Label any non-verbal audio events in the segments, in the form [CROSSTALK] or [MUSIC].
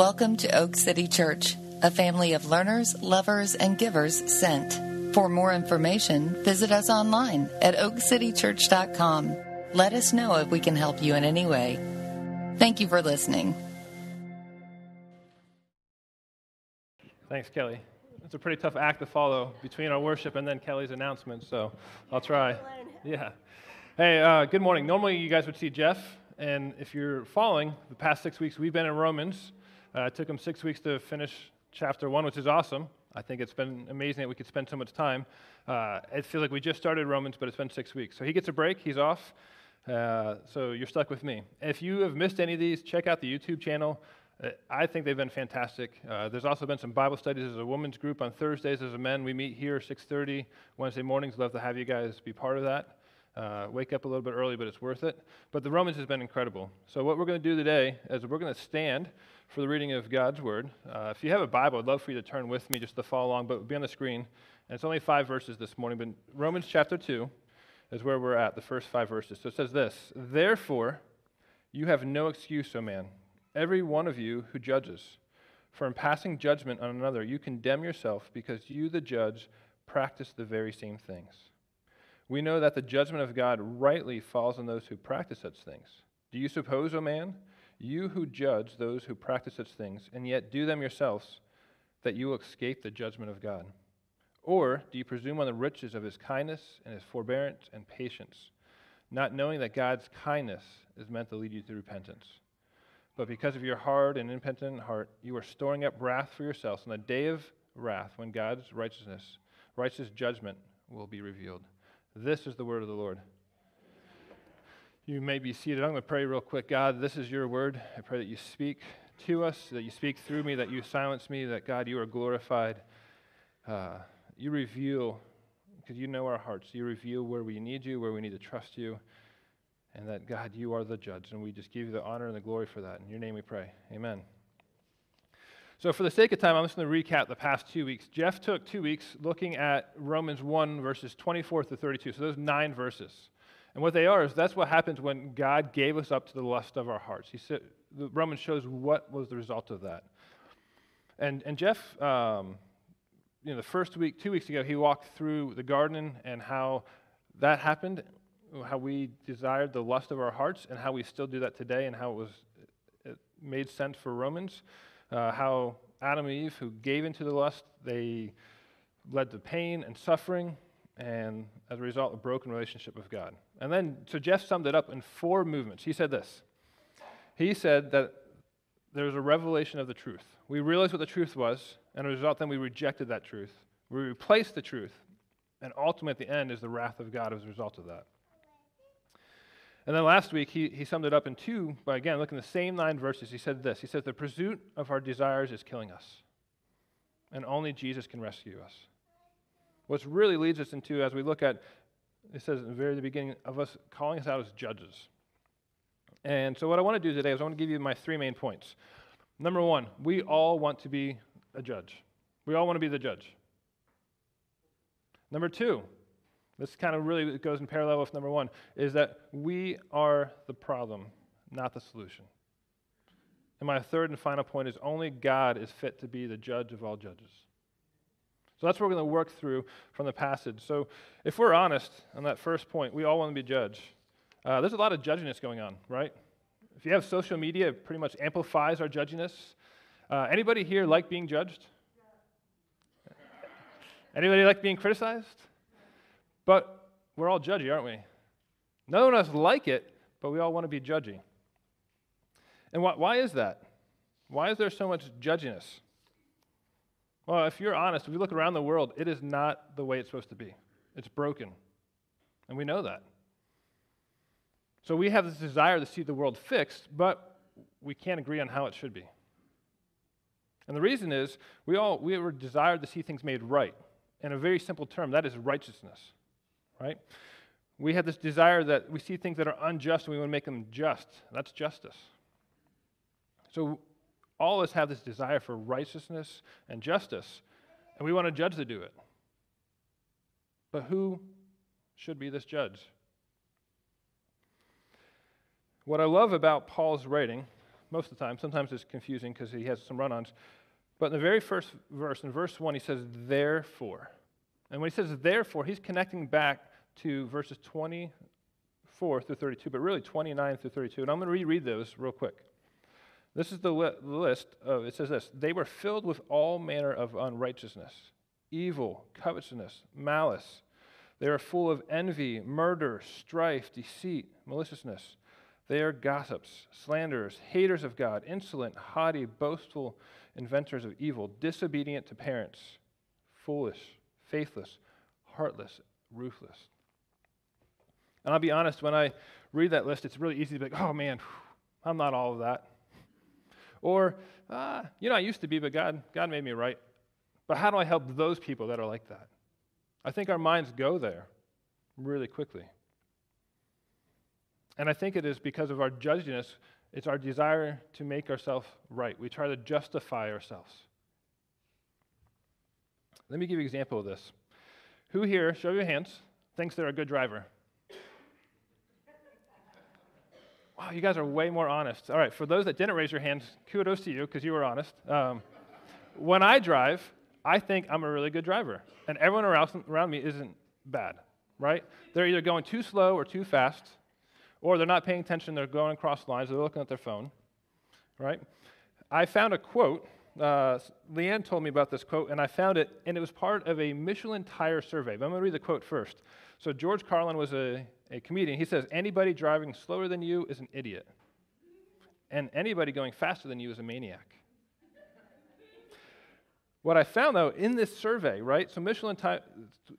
Welcome to Oak City Church, a family of learners, lovers, and givers sent. For more information, visit us online at oakcitychurch.com. Let us know if we can help you in any way. Thank you for listening. Thanks, Kelly. It's a pretty tough act to follow between our worship and then Kelly's announcement, so I'll try. Yeah. Hey, uh, good morning. Normally, you guys would see Jeff, and if you're following, the past six weeks we've been in Romans. Uh, it took him six weeks to finish chapter one, which is awesome. I think it's been amazing that we could spend so much time. Uh, it feels like we just started Romans, but it's been six weeks. So he gets a break, he's off. Uh, so you're stuck with me. If you have missed any of these, check out the YouTube channel. Uh, I think they've been fantastic. Uh, there's also been some Bible studies. There's a women's group on Thursdays. As a men, we meet here 6:30 Wednesday mornings. Love to have you guys be part of that. Uh, wake up a little bit early, but it's worth it. But the Romans has been incredible. So what we're going to do today is we're going to stand for the reading of God's Word. Uh, if you have a Bible, I'd love for you to turn with me just to follow along, but it'll be on the screen. And it's only five verses this morning, but Romans chapter 2 is where we're at, the first five verses. So it says this Therefore, you have no excuse, O man, every one of you who judges. For in passing judgment on another, you condemn yourself because you, the judge, practice the very same things. We know that the judgment of God rightly falls on those who practice such things. Do you suppose, O man, you who judge those who practice such things, and yet do them yourselves, that you will escape the judgment of God? Or do you presume on the riches of his kindness and his forbearance and patience, not knowing that God's kindness is meant to lead you to repentance? But because of your hard and impenitent heart, you are storing up wrath for yourselves on the day of wrath when God's righteousness, righteous judgment will be revealed. This is the word of the Lord. You may be seated. I'm going to pray real quick. God, this is your word. I pray that you speak to us, that you speak through me, that you silence me, that God, you are glorified. Uh, you reveal, because you know our hearts, you reveal where we need you, where we need to trust you, and that, God, you are the judge. And we just give you the honor and the glory for that. In your name we pray. Amen. So, for the sake of time, I'm just going to recap the past two weeks. Jeff took two weeks looking at Romans 1, verses 24 to 32. So, those nine verses. And what they are is that's what happens when God gave us up to the lust of our hearts. He said, the Romans shows what was the result of that. And, and Jeff, um, you know, the first week, two weeks ago, he walked through the garden and how that happened, how we desired the lust of our hearts, and how we still do that today, and how it was it made sense for Romans. Uh, how Adam and Eve, who gave into the lust, they led to pain and suffering, and as a result, a broken relationship with God. And then, so Jeff summed it up in four movements. He said this He said that there's a revelation of the truth. We realized what the truth was, and as a result, then we rejected that truth. We replaced the truth, and ultimately, at the end, is the wrath of God as a result of that. And then last week, he, he summed it up in two, by again, looking at the same nine verses. He said this He says, The pursuit of our desires is killing us, and only Jesus can rescue us. What really leads us into, as we look at, it says in the very beginning of us calling us out as judges. And so, what I want to do today is I want to give you my three main points. Number one, we all want to be a judge. We all want to be the judge. Number two, this kind of really goes in parallel with number one, is that we are the problem, not the solution. And my third and final point is only God is fit to be the judge of all judges. So that's what we're going to work through from the passage. So if we're honest on that first point, we all want to be judged. Uh, there's a lot of judginess going on, right? If you have social media, it pretty much amplifies our judginess. Uh, anybody here like being judged? [LAUGHS] Anybody like being criticized? But we're all judgy, aren't we? None of us like it, but we all want to be judgy. And why, why is that? Why is there so much judginess? Well, if you're honest, if you look around the world, it is not the way it's supposed to be. It's broken. And we know that. So we have this desire to see the world fixed, but we can't agree on how it should be. And the reason is we all we were desired to see things made right. In a very simple term, that is righteousness. Right? We have this desire that we see things that are unjust and we want to make them just. That's justice. So all of us have this desire for righteousness and justice, and we want a judge to do it. But who should be this judge? What I love about Paul's writing, most of the time. Sometimes it's confusing because he has some run ons. But in the very first verse, in verse 1, he says, therefore. And when he says therefore, he's connecting back to verses 24 through 32, but really 29 through 32. And I'm going to reread those real quick. This is the li- list of, it says this They were filled with all manner of unrighteousness, evil, covetousness, malice. They are full of envy, murder, strife, deceit, maliciousness. They are gossips, slanderers, haters of God, insolent, haughty, boastful, inventors of evil, disobedient to parents, foolish, faithless, heartless, ruthless. And I'll be honest, when I read that list, it's really easy to be like, oh man, I'm not all of that. Or, uh, you know, I used to be, but God, God made me right. But how do I help those people that are like that? I think our minds go there really quickly. And I think it is because of our judginess, it's our desire to make ourselves right. We try to justify ourselves. Let me give you an example of this. Who here, show your hands, thinks they're a good driver? Wow, you guys are way more honest. All right, for those that didn't raise your hands, kudos to you because you were honest. Um, when I drive, I think I'm a really good driver, and everyone around, around me isn't bad, right? They're either going too slow or too fast, or they're not paying attention, they're going across lines, they're looking at their phone, right? I found a quote. Uh, Leanne told me about this quote, and I found it, and it was part of a Michelin tire survey. But I'm going to read the quote first. So, George Carlin was a a comedian, he says, anybody driving slower than you is an idiot. And anybody going faster than you is a maniac. what I found, though, in this survey, right? So Michelin t-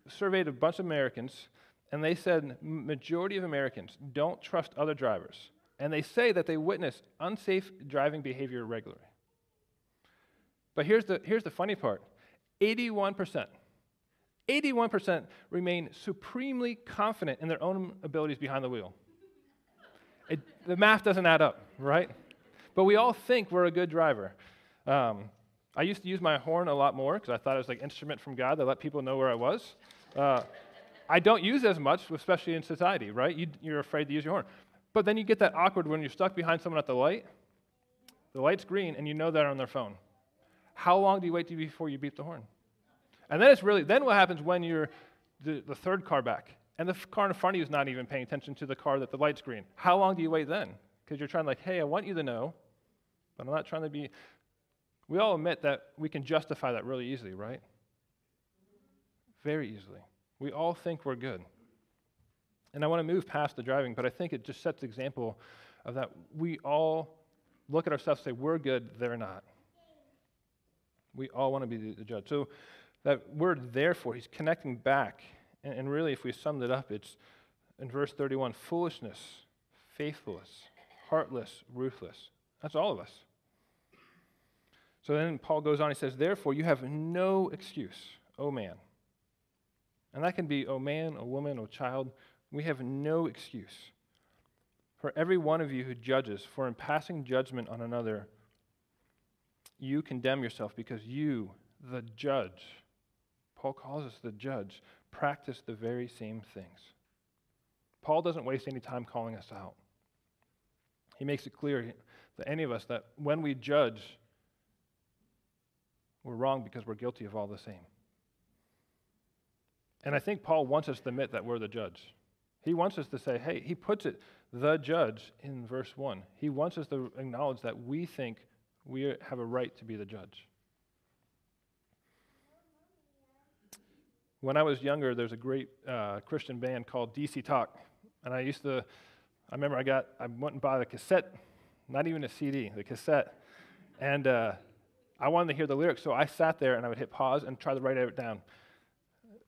surveyed a bunch of Americans, and they said majority of Americans don't trust other drivers. And they say that they witness unsafe driving behavior regularly. But here's the, here's the funny part 81% 81% remain supremely confident in their own abilities behind the wheel. It, the math doesn't add up, right? But we all think we're a good driver. Um, I used to use my horn a lot more because I thought it was like instrument from God that let people know where I was. Uh, I don't use as much, especially in society, right? You, you're afraid to use your horn. But then you get that awkward when you're stuck behind someone at the light. The light's green, and you know they're on their phone. How long do you wait before you beep the horn? And then it's really, then what happens when you're the, the third car back and the car in front of you is not even paying attention to the car that the light's green? How long do you wait then? Because you're trying, like, hey, I want you to know, but I'm not trying to be. We all admit that we can justify that really easily, right? Very easily. We all think we're good. And I want to move past the driving, but I think it just sets the example of that we all look at ourselves and say, we're good, they're not. We all want to be the judge. So that word therefore, he's connecting back. And, and really, if we summed it up, it's in verse 31 foolishness, faithless, heartless, ruthless. That's all of us. So then Paul goes on, he says, Therefore, you have no excuse, O man. And that can be, O man, O woman, O child. We have no excuse. For every one of you who judges, for in passing judgment on another, you condemn yourself because you, the judge, Paul calls us the judge, practice the very same things. Paul doesn't waste any time calling us out. He makes it clear to any of us that when we judge, we're wrong because we're guilty of all the same. And I think Paul wants us to admit that we're the judge. He wants us to say, hey, he puts it, the judge, in verse 1. He wants us to acknowledge that we think we have a right to be the judge. when I was younger, there's a great uh, Christian band called DC Talk. And I used to, I remember I got, I went and bought a cassette, not even a CD, the cassette. And uh, I wanted to hear the lyrics, so I sat there and I would hit pause and try to write it down.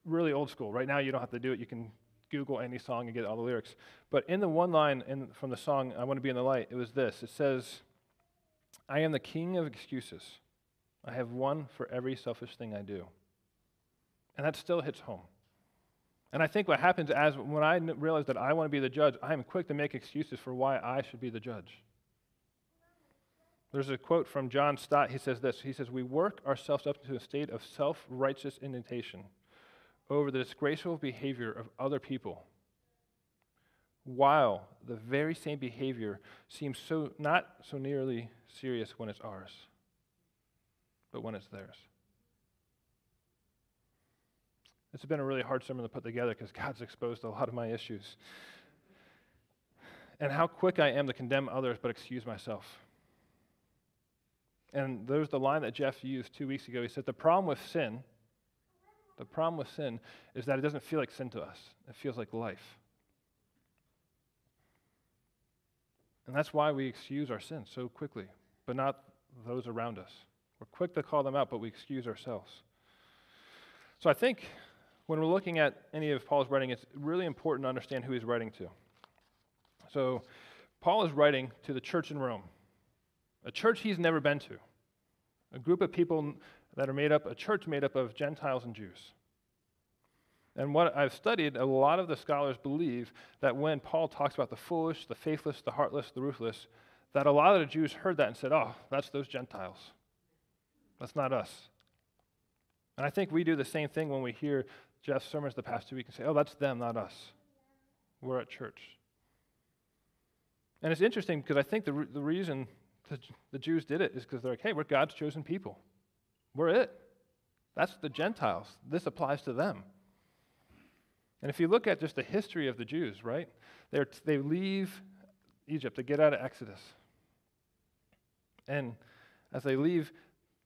Really old school. Right now, you don't have to do it. You can Google any song and get all the lyrics. But in the one line in, from the song, I Want to Be in the Light, it was this it says, I am the king of excuses. I have one for every selfish thing I do. And that still hits home. And I think what happens as when I realize that I want to be the judge, I am quick to make excuses for why I should be the judge. There's a quote from John Stott. He says this He says, We work ourselves up to a state of self righteous indignation over the disgraceful behavior of other people while the very same behavior seems so not so nearly serious when it's ours, but when it's theirs. It's been a really hard sermon to put together because God's exposed a lot of my issues. And how quick I am to condemn others but excuse myself. And there's the line that Jeff used two weeks ago. He said, The problem with sin, the problem with sin is that it doesn't feel like sin to us, it feels like life. And that's why we excuse our sins so quickly, but not those around us. We're quick to call them out, but we excuse ourselves. So I think when we're looking at any of Paul's writing, it's really important to understand who he's writing to. So Paul is writing to the church in Rome, a church he's never been to, a group of people that are made up, a church made up of Gentiles and Jews. And what I've studied, a lot of the scholars believe that when Paul talks about the foolish, the faithless, the heartless, the ruthless, that a lot of the Jews heard that and said, oh, that's those Gentiles. That's not us. And I think we do the same thing when we hear Jeff's sermons the past two weeks and say, oh, that's them, not us. We're at church. And it's interesting because I think the, re- the reason the, the Jews did it is because they're like, hey, we're God's chosen people. We're it. That's the Gentiles. This applies to them. And if you look at just the history of the Jews, right, they they leave Egypt, they get out of Exodus. And as they leave,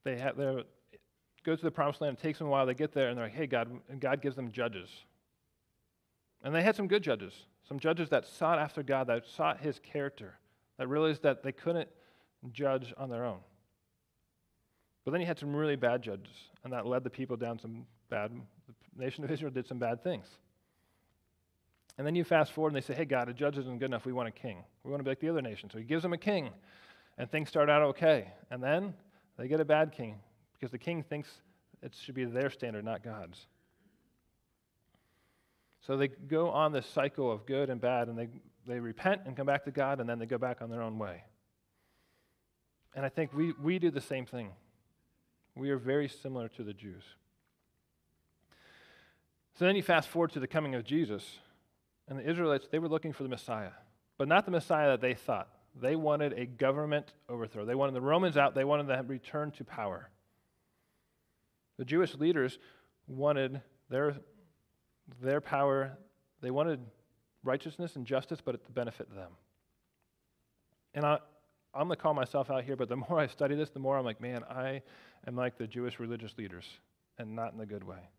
they have go to the promised land. It takes them a while. They get there, and they're like, hey, God, and God gives them judges. And they had some good judges, some judges that sought after God, that sought his character, that realized that they couldn't judge on their own. But then you had some really bad judges, and that led the people down some bad, the nation of Israel did some bad things. And then you fast forward and they say, hey, God, a judge isn't good enough. We want a king. We want to be like the other nation. So he gives them a king, and things start out okay. And then they get a bad king because the king thinks it should be their standard, not God's. So they go on this cycle of good and bad, and they, they repent and come back to God, and then they go back on their own way. And I think we, we do the same thing. We are very similar to the Jews. So then you fast forward to the coming of Jesus. And the Israelites, they were looking for the Messiah, but not the Messiah that they thought. They wanted a government overthrow. They wanted the Romans out. They wanted them return to power. The Jewish leaders wanted their, their power, they wanted righteousness and justice, but it to benefit of them. And I, I'm going to call myself out here, but the [LAUGHS] more I study this, the more I'm like, man, I am like the Jewish religious leaders, and not in a good way.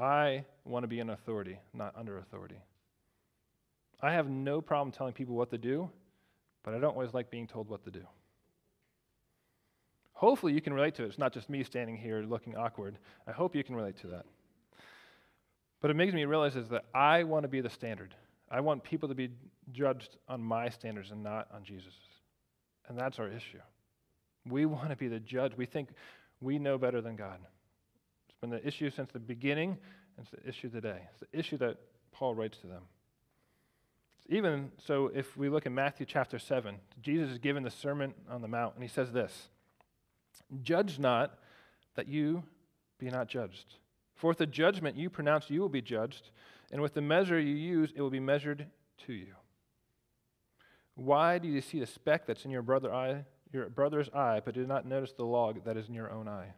I want to be in authority, not under authority. I have no problem telling people what to do, but I don't always like being told what to do. Hopefully, you can relate to it. It's not just me standing here looking awkward. I hope you can relate to that. But it makes me realize is that I want to be the standard. I want people to be judged on my standards and not on Jesus'. And that's our issue. We want to be the judge. We think we know better than God been the issue since the beginning, and it's the issue today. It's the issue that Paul writes to them. Even so, if we look at Matthew chapter 7, Jesus is given the Sermon on the Mount, and he says this Judge not that you be not judged. For with the judgment you pronounce, you will be judged, and with the measure you use, it will be measured to you. Why do you see the speck that's in your brother eye, your brother's eye, but do not notice the log that is in your own eye?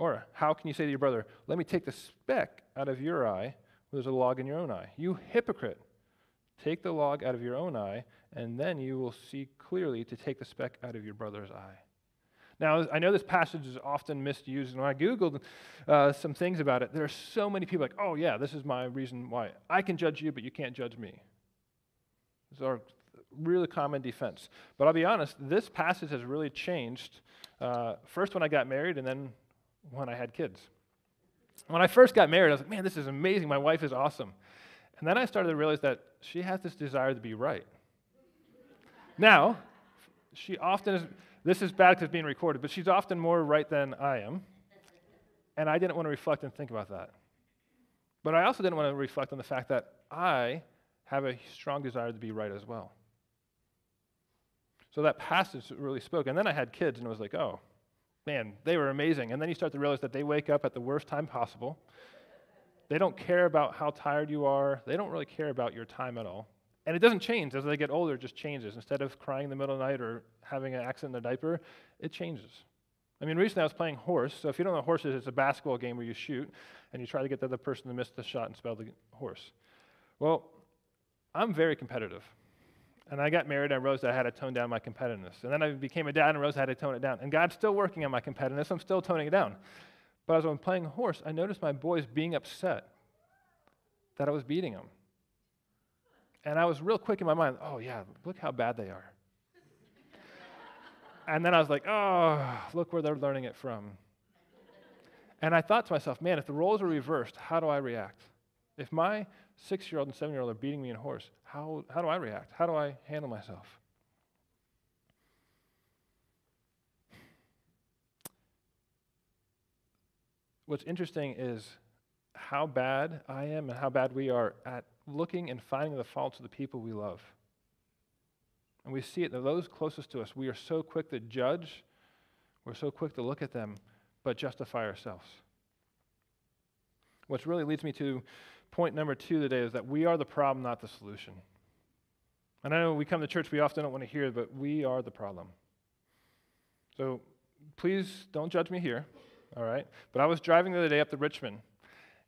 Or how can you say to your brother, Let me take the speck out of your eye, there's a log in your own eye? You hypocrite. Take the log out of your own eye, and then you will see clearly to take the speck out of your brother's eye. Now, I know this passage is often misused, and when I Googled uh, some things about it, there are so many people like, oh, yeah, this is my reason why. I can judge you, but you can't judge me. These are really common defense. But I'll be honest, this passage has really changed. Uh, first, when I got married, and then when I had kids. When I first got married, I was like, man, this is amazing. My wife is awesome. And then I started to realize that she has this desire to be right. Now, she often is, this is bad because it's being recorded, but she's often more right than I am. And I didn't want to reflect and think about that. But I also didn't want to reflect on the fact that I have a strong desire to be right as well. So that passage really spoke. And then I had kids, and it was like, oh, man, they were amazing. And then you start to realize that they wake up at the worst time possible. They don't care about how tired you are. They don't really care about your time at all. And it doesn't change as they get older, it just changes. Instead of crying in the middle of the night or having an accident in their diaper, it changes. I mean, recently I was playing horse. So if you don't know horses, it's a basketball game where you shoot and you try to get the other person to miss the shot and spell the horse. Well, I'm very competitive. And I got married, and I realized I had to tone down my competitiveness. And then I became a dad and realized I had to tone it down. And God's still working on my competitiveness. I'm still toning it down. But as I'm playing horse, I noticed my boys being upset that I was beating them. And I was real quick in my mind, oh, yeah, look how bad they are. [LAUGHS] and then I was like, oh, look where they're learning it from. And I thought to myself, man, if the roles were reversed, how do I react? If my six year old and seven year old are beating me in horse, how, how do I react? How do I handle myself? What's interesting is how bad I am and how bad we are at looking and finding the faults of the people we love. And we see it, that those closest to us, we are so quick to judge, we're so quick to look at them, but justify ourselves. Which really leads me to point number two today is that we are the problem, not the solution. And I know we come to church, we often don't want to hear but we are the problem. So please don't judge me here, all right? But I was driving the other day up to Richmond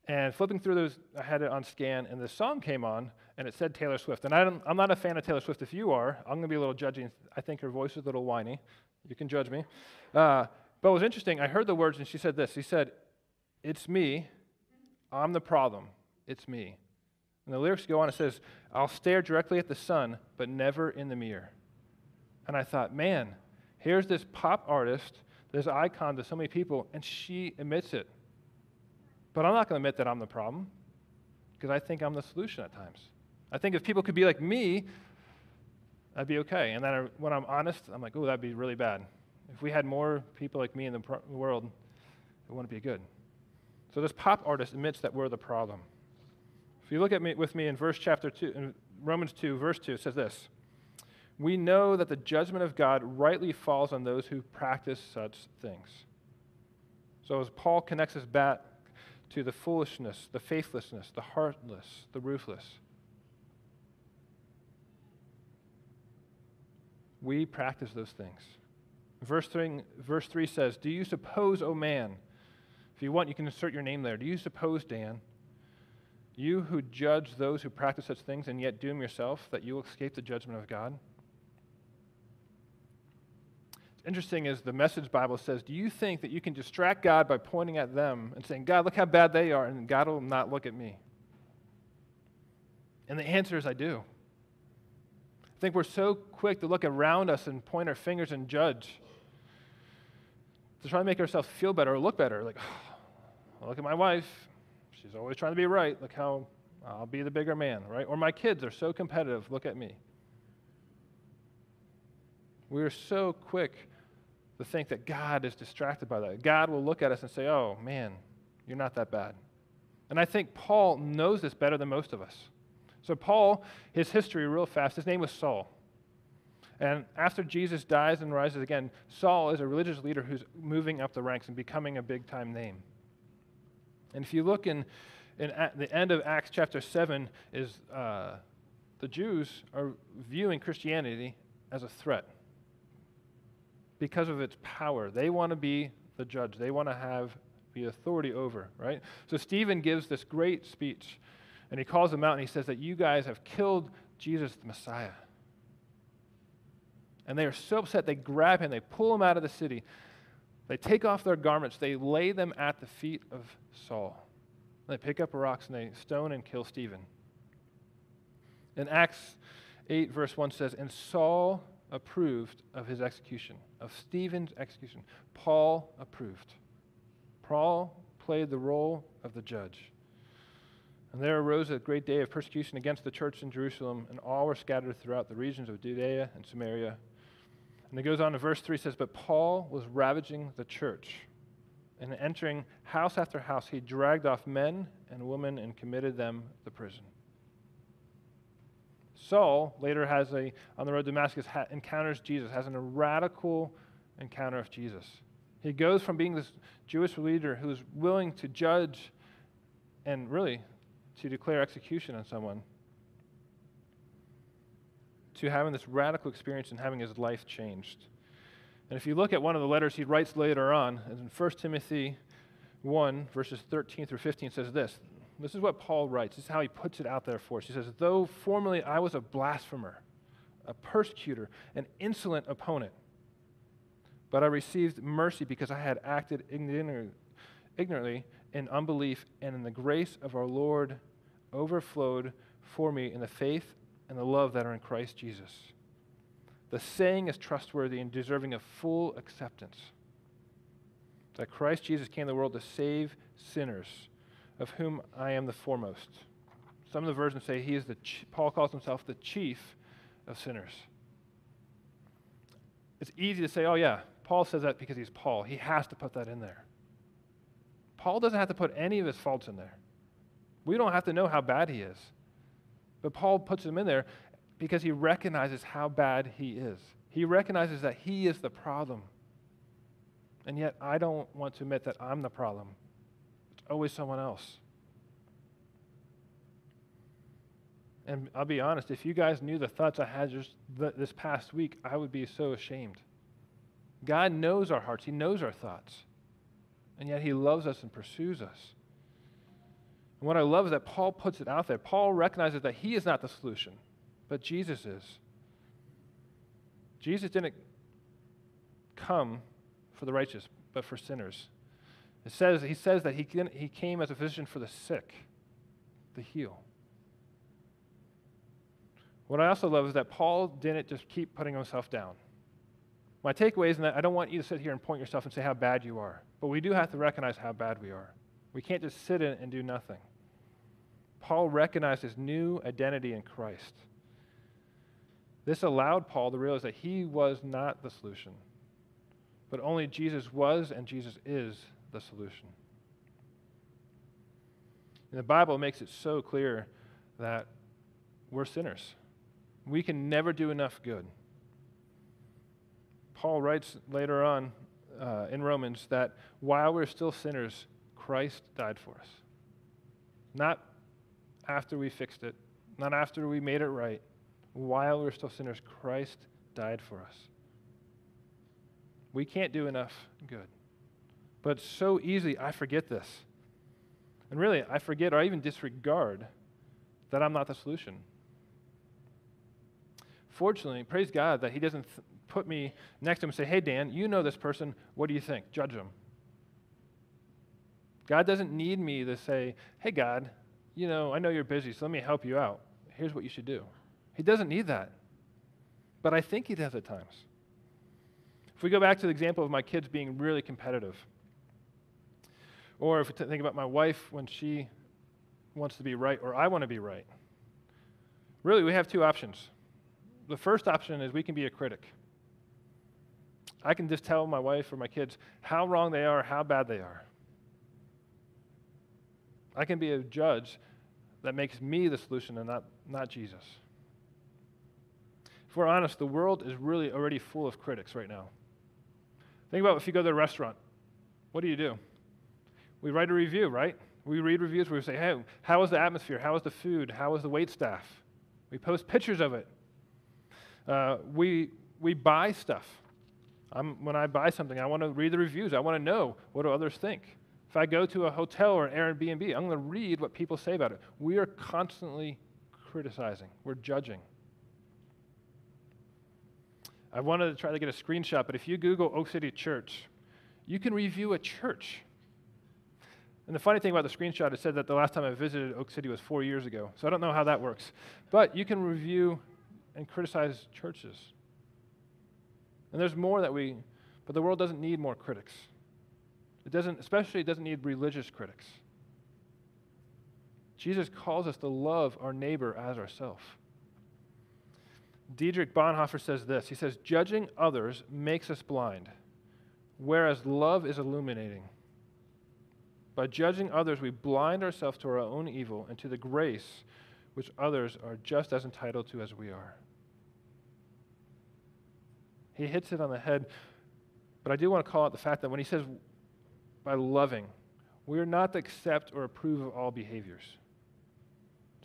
and flipping through those, I had it on scan, and this song came on, and it said Taylor Swift. And I am not a fan of Taylor Swift. If you are, I'm going to be a little judgy. I think her voice is a little whiny. You can judge me. Uh, but it was interesting. I heard the words, and she said this. She said, It's me. I'm the problem. It's me. And the lyrics go on, it says, I'll stare directly at the sun, but never in the mirror. And I thought, man, here's this pop artist, this icon to so many people, and she admits it. But I'm not going to admit that I'm the problem, because I think I'm the solution at times. I think if people could be like me, I'd be okay. And then I, when I'm honest, I'm like, oh, that'd be really bad. If we had more people like me in the pro- world, it wouldn't be good. So this pop artist admits that we're the problem. If you look at me with me in verse chapter 2, in Romans 2, verse 2, it says this We know that the judgment of God rightly falls on those who practice such things. So as Paul connects us back to the foolishness, the faithlessness, the heartless, the ruthless, we practice those things. Verse 3, verse 3 says, Do you suppose, O oh man, if you want, you can insert your name there. Do you suppose, Dan, you who judge those who practice such things and yet doom yourself, that you will escape the judgment of God? It's interesting is the message Bible says, Do you think that you can distract God by pointing at them and saying, God, look how bad they are, and God will not look at me? And the answer is, I do. I think we're so quick to look around us and point our fingers and judge to try to make ourselves feel better or look better. Like, oh, [SIGHS] look at my wife. She's always trying to be right. Look how I'll be the bigger man, right? Or my kids are so competitive. Look at me. We are so quick to think that God is distracted by that. God will look at us and say, oh, man, you're not that bad. And I think Paul knows this better than most of us. So, Paul, his history, real fast, his name was Saul. And after Jesus dies and rises again, Saul is a religious leader who's moving up the ranks and becoming a big time name. And if you look in, in the end of Acts chapter 7, is uh, the Jews are viewing Christianity as a threat because of its power. They want to be the judge, they want to have the authority over, right? So Stephen gives this great speech, and he calls them out and he says that you guys have killed Jesus the Messiah. And they are so upset, they grab him, they pull him out of the city, they take off their garments, they lay them at the feet of Saul. They pick up rocks and they stone and kill Stephen. In Acts 8, verse 1 says, And Saul approved of his execution, of Stephen's execution. Paul approved. Paul played the role of the judge. And there arose a great day of persecution against the church in Jerusalem, and all were scattered throughout the regions of Judea and Samaria and it goes on to verse 3 says, But Paul was ravaging the church. And entering house after house, he dragged off men and women and committed them to prison. Saul later has a, on the road to Damascus, ha- encounters Jesus, has a radical encounter of Jesus. He goes from being this Jewish leader who's willing to judge and really to declare execution on someone, to having this radical experience and having his life changed. And if you look at one of the letters he writes later on, in 1 Timothy 1, verses 13 through 15, says this. This is what Paul writes. This is how he puts it out there for us. He says, Though formerly I was a blasphemer, a persecutor, an insolent opponent, but I received mercy because I had acted ignorantly in unbelief, and in the grace of our Lord overflowed for me in the faith and the love that are in Christ Jesus. The saying is trustworthy and deserving of full acceptance that Christ Jesus came to the world to save sinners, of whom I am the foremost. Some of the versions say he is the Paul calls himself the chief of sinners. It's easy to say, oh yeah, Paul says that because he's Paul. He has to put that in there. Paul doesn't have to put any of his faults in there. We don't have to know how bad he is. But Paul puts them in there because he recognizes how bad he is. He recognizes that he is the problem. And yet, I don't want to admit that I'm the problem. It's always someone else. And I'll be honest, if you guys knew the thoughts I had just th- this past week, I would be so ashamed. God knows our hearts, He knows our thoughts. And yet He loves us and pursues us. And what I love is that Paul puts it out there. Paul recognizes that he is not the solution, but Jesus is. Jesus didn't come for the righteous, but for sinners. It says, he says that he, he came as a physician for the sick, to heal. What I also love is that Paul didn't just keep putting himself down. My takeaway is that I don't want you to sit here and point yourself and say how bad you are, but we do have to recognize how bad we are. We can't just sit in and do nothing. Paul recognized his new identity in Christ. This allowed Paul to realize that he was not the solution but only Jesus was and Jesus is the solution. And the Bible makes it so clear that we're sinners. We can never do enough good. Paul writes later on uh, in Romans that while we're still sinners, Christ died for us. Not after we fixed it, not after we made it right. While we're still sinners, Christ died for us. We can't do enough good. But so easily, I forget this. And really, I forget or I even disregard that I'm not the solution. Fortunately, praise God that He doesn't th- put me next to Him and say, Hey, Dan, you know this person. What do you think? Judge him. God doesn't need me to say, Hey, God, you know, I know you're busy, so let me help you out. Here's what you should do. He doesn't need that. But I think He does at times. If we go back to the example of my kids being really competitive, or if we think about my wife when she wants to be right or I want to be right, really we have two options. The first option is we can be a critic. I can just tell my wife or my kids how wrong they are, how bad they are. I can be a judge that makes me the solution and not, not Jesus. If we're honest, the world is really already full of critics right now. Think about if you go to a restaurant. What do you do? We write a review, right? We read reviews where we say, hey, how was the atmosphere? How was the food? How was the wait staff? We post pictures of it. Uh, we, we buy stuff. I'm, when I buy something, I want to read the reviews. I want to know what do others think. If I go to a hotel or an Airbnb, I'm going to read what people say about it. We are constantly criticizing, we're judging. I wanted to try to get a screenshot, but if you Google Oak City Church, you can review a church. And the funny thing about the screenshot, it said that the last time I visited Oak City was four years ago. So I don't know how that works. But you can review and criticize churches. And there's more that we, but the world doesn't need more critics. It doesn't, especially, it doesn't need religious critics. Jesus calls us to love our neighbor as ourselves. Dietrich Bonhoeffer says this He says, Judging others makes us blind, whereas love is illuminating. By judging others, we blind ourselves to our own evil and to the grace which others are just as entitled to as we are. He hits it on the head, but I do want to call out the fact that when he says by loving, We are not to accept or approve of all behaviors.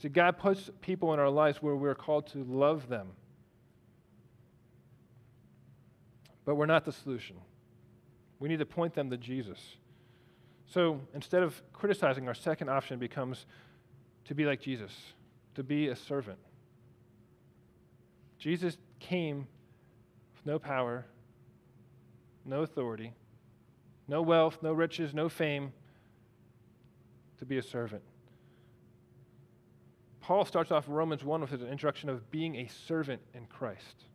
See, God puts people in our lives where we're called to love them. But we're not the solution. We need to point them to Jesus. So instead of criticizing, our second option becomes to be like Jesus, to be a servant. Jesus came with no power, no authority, no wealth, no riches, no fame, to be a servant. Paul starts off Romans 1 with his introduction of being a servant in Christ.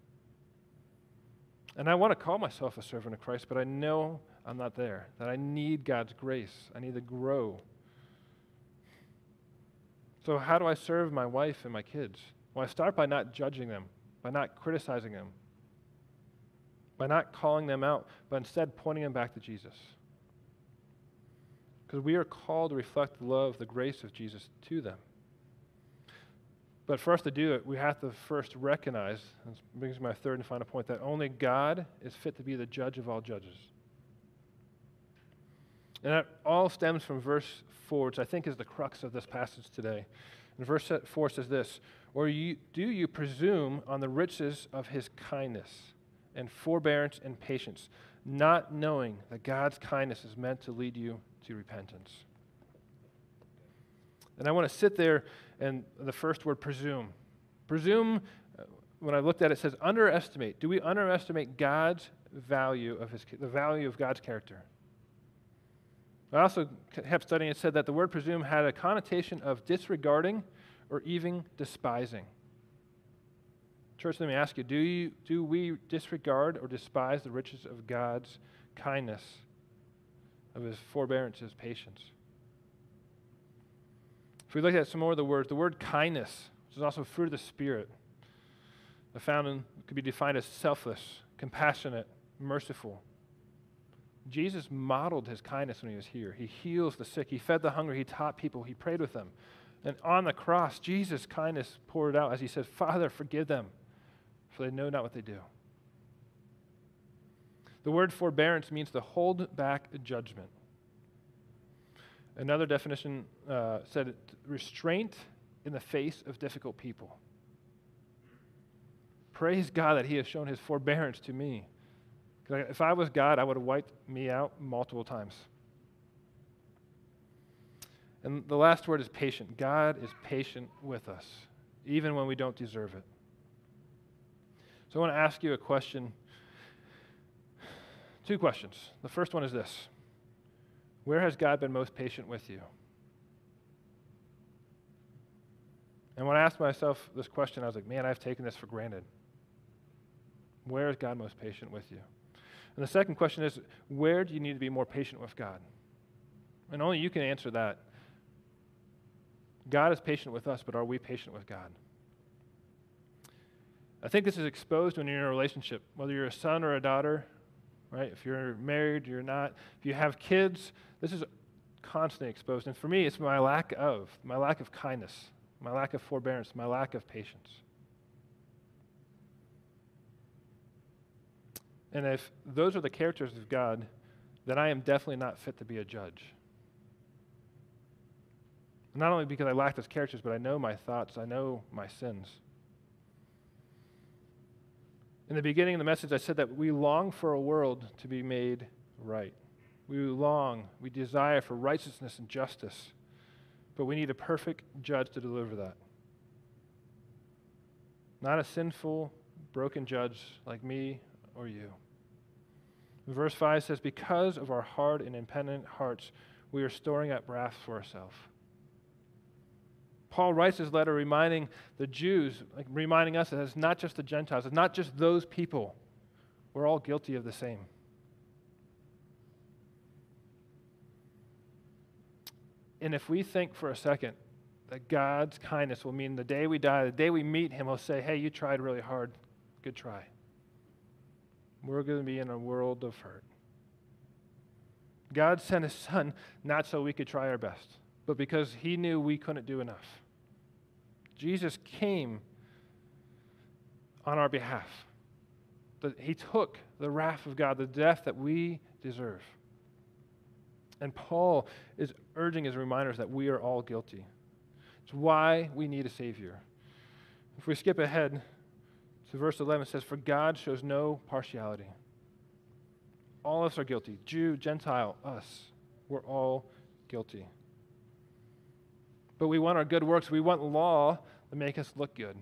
And I want to call myself a servant of Christ, but I know I'm not there, that I need God's grace. I need to grow. So, how do I serve my wife and my kids? Well, I start by not judging them, by not criticizing them, by not calling them out, but instead pointing them back to Jesus. Because we are called to reflect the love, the grace of Jesus to them. But for us to do it, we have to first recognize, and this brings me my third and final point, that only God is fit to be the judge of all judges. And that all stems from verse 4, which I think is the crux of this passage today. And verse 4 says this Or you, do you presume on the riches of his kindness and forbearance and patience, not knowing that God's kindness is meant to lead you to repentance? And I want to sit there and the first word, presume. Presume, uh, when I looked at it, it says underestimate. Do we underestimate God's value of his, the value of God's character? I also kept studying and said that the word presume had a connotation of disregarding or even despising. Church, let me ask you do, you, do we disregard or despise the riches of God's kindness, of his forbearance, his patience? If we look at some more of the words, the word kindness, which is also fruit of the Spirit, the found in, could be defined as selfless, compassionate, merciful. Jesus modeled his kindness when he was here. He heals the sick, he fed the hungry, he taught people, he prayed with them. And on the cross, Jesus' kindness poured out as he said, Father, forgive them, for they know not what they do. The word forbearance means to hold back judgment. Another definition uh, said restraint in the face of difficult people. Praise God that He has shown His forbearance to me. If I was God, I would have wiped me out multiple times. And the last word is patient. God is patient with us, even when we don't deserve it. So I want to ask you a question. Two questions. The first one is this Where has God been most patient with you? And when I asked myself this question, I was like, man, I've taken this for granted. Where is God most patient with you? And the second question is, where do you need to be more patient with God? And only you can answer that. God is patient with us, but are we patient with God? I think this is exposed when you're in a relationship, whether you're a son or a daughter, right? If you're married, you're not. If you have kids, this is constantly exposed. And for me, it's my lack of, my lack of kindness, my lack of forbearance, my lack of patience. And if those are the characters of God, then I am definitely not fit to be a judge. Not only because I lack those characters, but I know my thoughts, I know my sins. In the beginning of the message, I said that we long for a world to be made right. We long, we desire for righteousness and justice, but we need a perfect judge to deliver that. Not a sinful, broken judge like me or you. Verse 5 says, Because of our hard and impenitent hearts, we are storing up wrath for ourselves. Paul writes his letter reminding the Jews, like reminding us that it's not just the Gentiles, it's not just those people. We're all guilty of the same. And if we think for a second that God's kindness will mean the day we die, the day we meet Him, He'll say, Hey, you tried really hard. Good try we're going to be in a world of hurt. God sent his son not so we could try our best, but because he knew we couldn't do enough. Jesus came on our behalf. He took the wrath of God, the death that we deserve. And Paul is urging his reminders that we are all guilty. It's why we need a Savior. If we skip ahead to verse 11, it says, For God shows no partiality. All of us are guilty Jew, Gentile, us. We're all guilty. But we want our good works. We want law to make us look good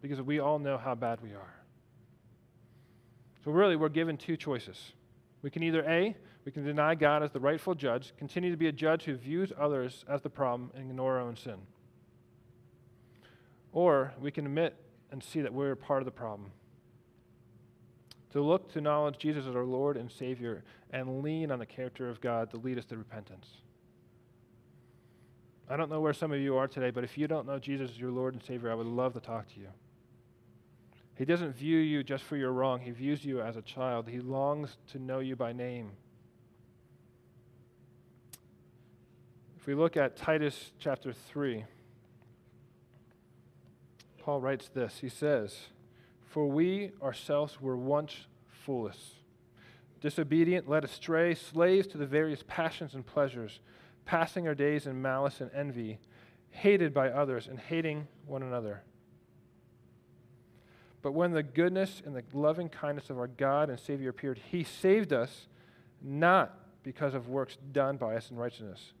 because we all know how bad we are. So, really, we're given two choices. We can either A, we can deny God as the rightful judge, continue to be a judge who views others as the problem, and ignore our own sin. Or we can admit and see that we're part of the problem. To look to knowledge Jesus as our Lord and Savior and lean on the character of God to lead us to repentance. I don't know where some of you are today, but if you don't know Jesus as your Lord and Savior, I would love to talk to you. He doesn't view you just for your wrong, He views you as a child. He longs to know you by name. If we look at Titus chapter 3, Paul writes this. He says, For we ourselves were once foolish, disobedient, led astray, slaves to the various passions and pleasures, passing our days in malice and envy, hated by others, and hating one another. But when the goodness and the loving kindness of our God and Savior appeared, He saved us not because of works done by us in righteousness,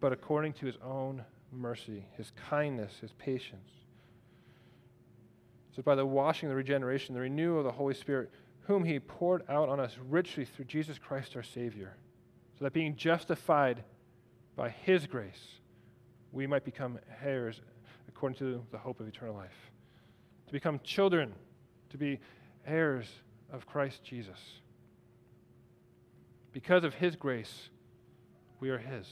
but according to His own mercy, His kindness, His patience. So, by the washing, the regeneration, the renewal of the Holy Spirit, whom He poured out on us richly through Jesus Christ our Savior, so that being justified by His grace, we might become heirs according to the hope of eternal life to become children, to be heirs of Christ Jesus. Because of his grace, we are his.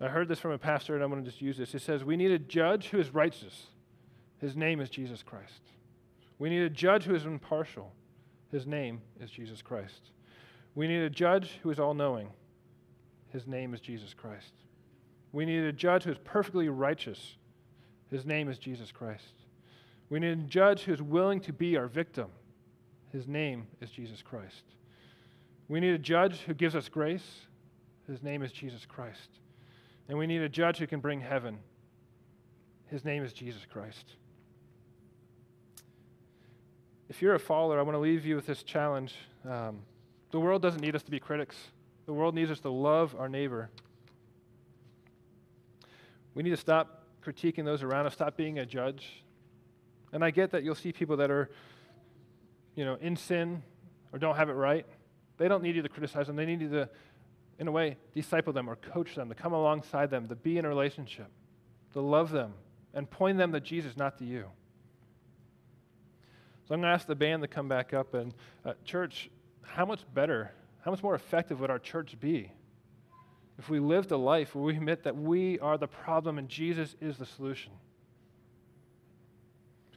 I heard this from a pastor, and I'm going to just use this. It says, We need a judge who is righteous. His name is Jesus Christ. We need a judge who is impartial. His name is Jesus Christ. We need a judge who is all knowing. His name is Jesus Christ. We need a judge who is perfectly righteous. His name is Jesus Christ. We need a judge who's willing to be our victim. His name is Jesus Christ. We need a judge who gives us grace. His name is Jesus Christ. And we need a judge who can bring heaven. His name is Jesus Christ. If you're a follower, I want to leave you with this challenge. Um, the world doesn't need us to be critics, the world needs us to love our neighbor. We need to stop critiquing those around us, stop being a judge, and I get that you'll see people that are, you know, in sin or don't have it right. They don't need you to criticize them. They need you to, in a way, disciple them or coach them, to come alongside them, to be in a relationship, to love them, and point them to Jesus, not to you. So I'm going to ask the band to come back up. And, uh, church, how much better, how much more effective would our church be if we lived a life where we admit that we are the problem and Jesus is the solution?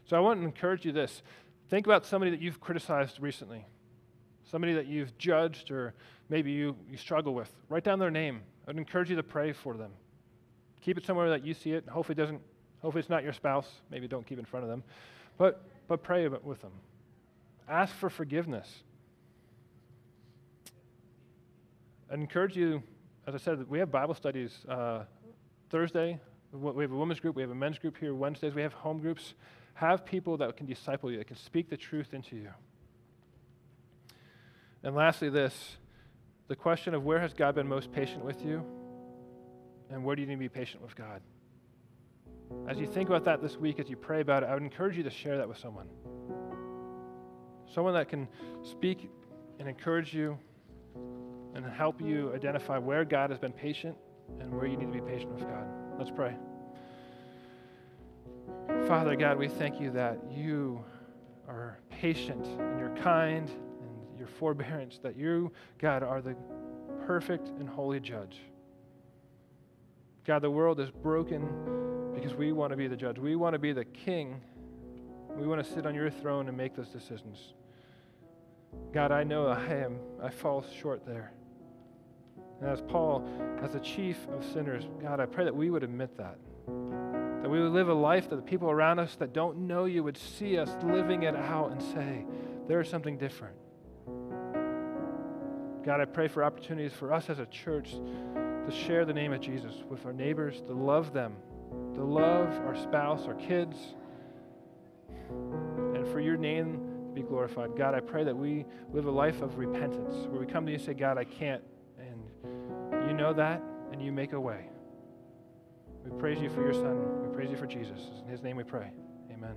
So I want to encourage you this. Think about somebody that you've criticized recently, somebody that you've judged or maybe you, you struggle with. Write down their name. I would encourage you to pray for them. Keep it somewhere that you see it. Hopefully, it doesn't, hopefully it's not your spouse. Maybe don't keep it in front of them. But, but pray with them. Ask for forgiveness. I encourage you, as I said, we have Bible studies uh, Thursday. We have a women's group. We have a men's group here Wednesdays. We have home groups. Have people that can disciple you, that can speak the truth into you. And lastly, this the question of where has God been most patient with you? And where do you need to be patient with God? As you think about that this week, as you pray about it, I would encourage you to share that with someone. Someone that can speak and encourage you and help you identify where God has been patient and where you need to be patient with God. Let's pray. Father God, we thank you that you are patient and you're kind and your forbearance, that you, God, are the perfect and holy judge. God, the world is broken because we want to be the judge. We want to be the king. We want to sit on your throne and make those decisions. God, I know I am, I fall short there. And as Paul, as the chief of sinners, God, I pray that we would admit that. That we would live a life that the people around us that don't know you would see us living it out and say, there is something different. God, I pray for opportunities for us as a church to share the name of Jesus with our neighbors, to love them, to love our spouse, our kids, and for your name to be glorified. God, I pray that we live a life of repentance where we come to you and say, God, I can't. You know that, and you make a way. We praise you for your Son. We praise you for Jesus. In his name we pray. Amen.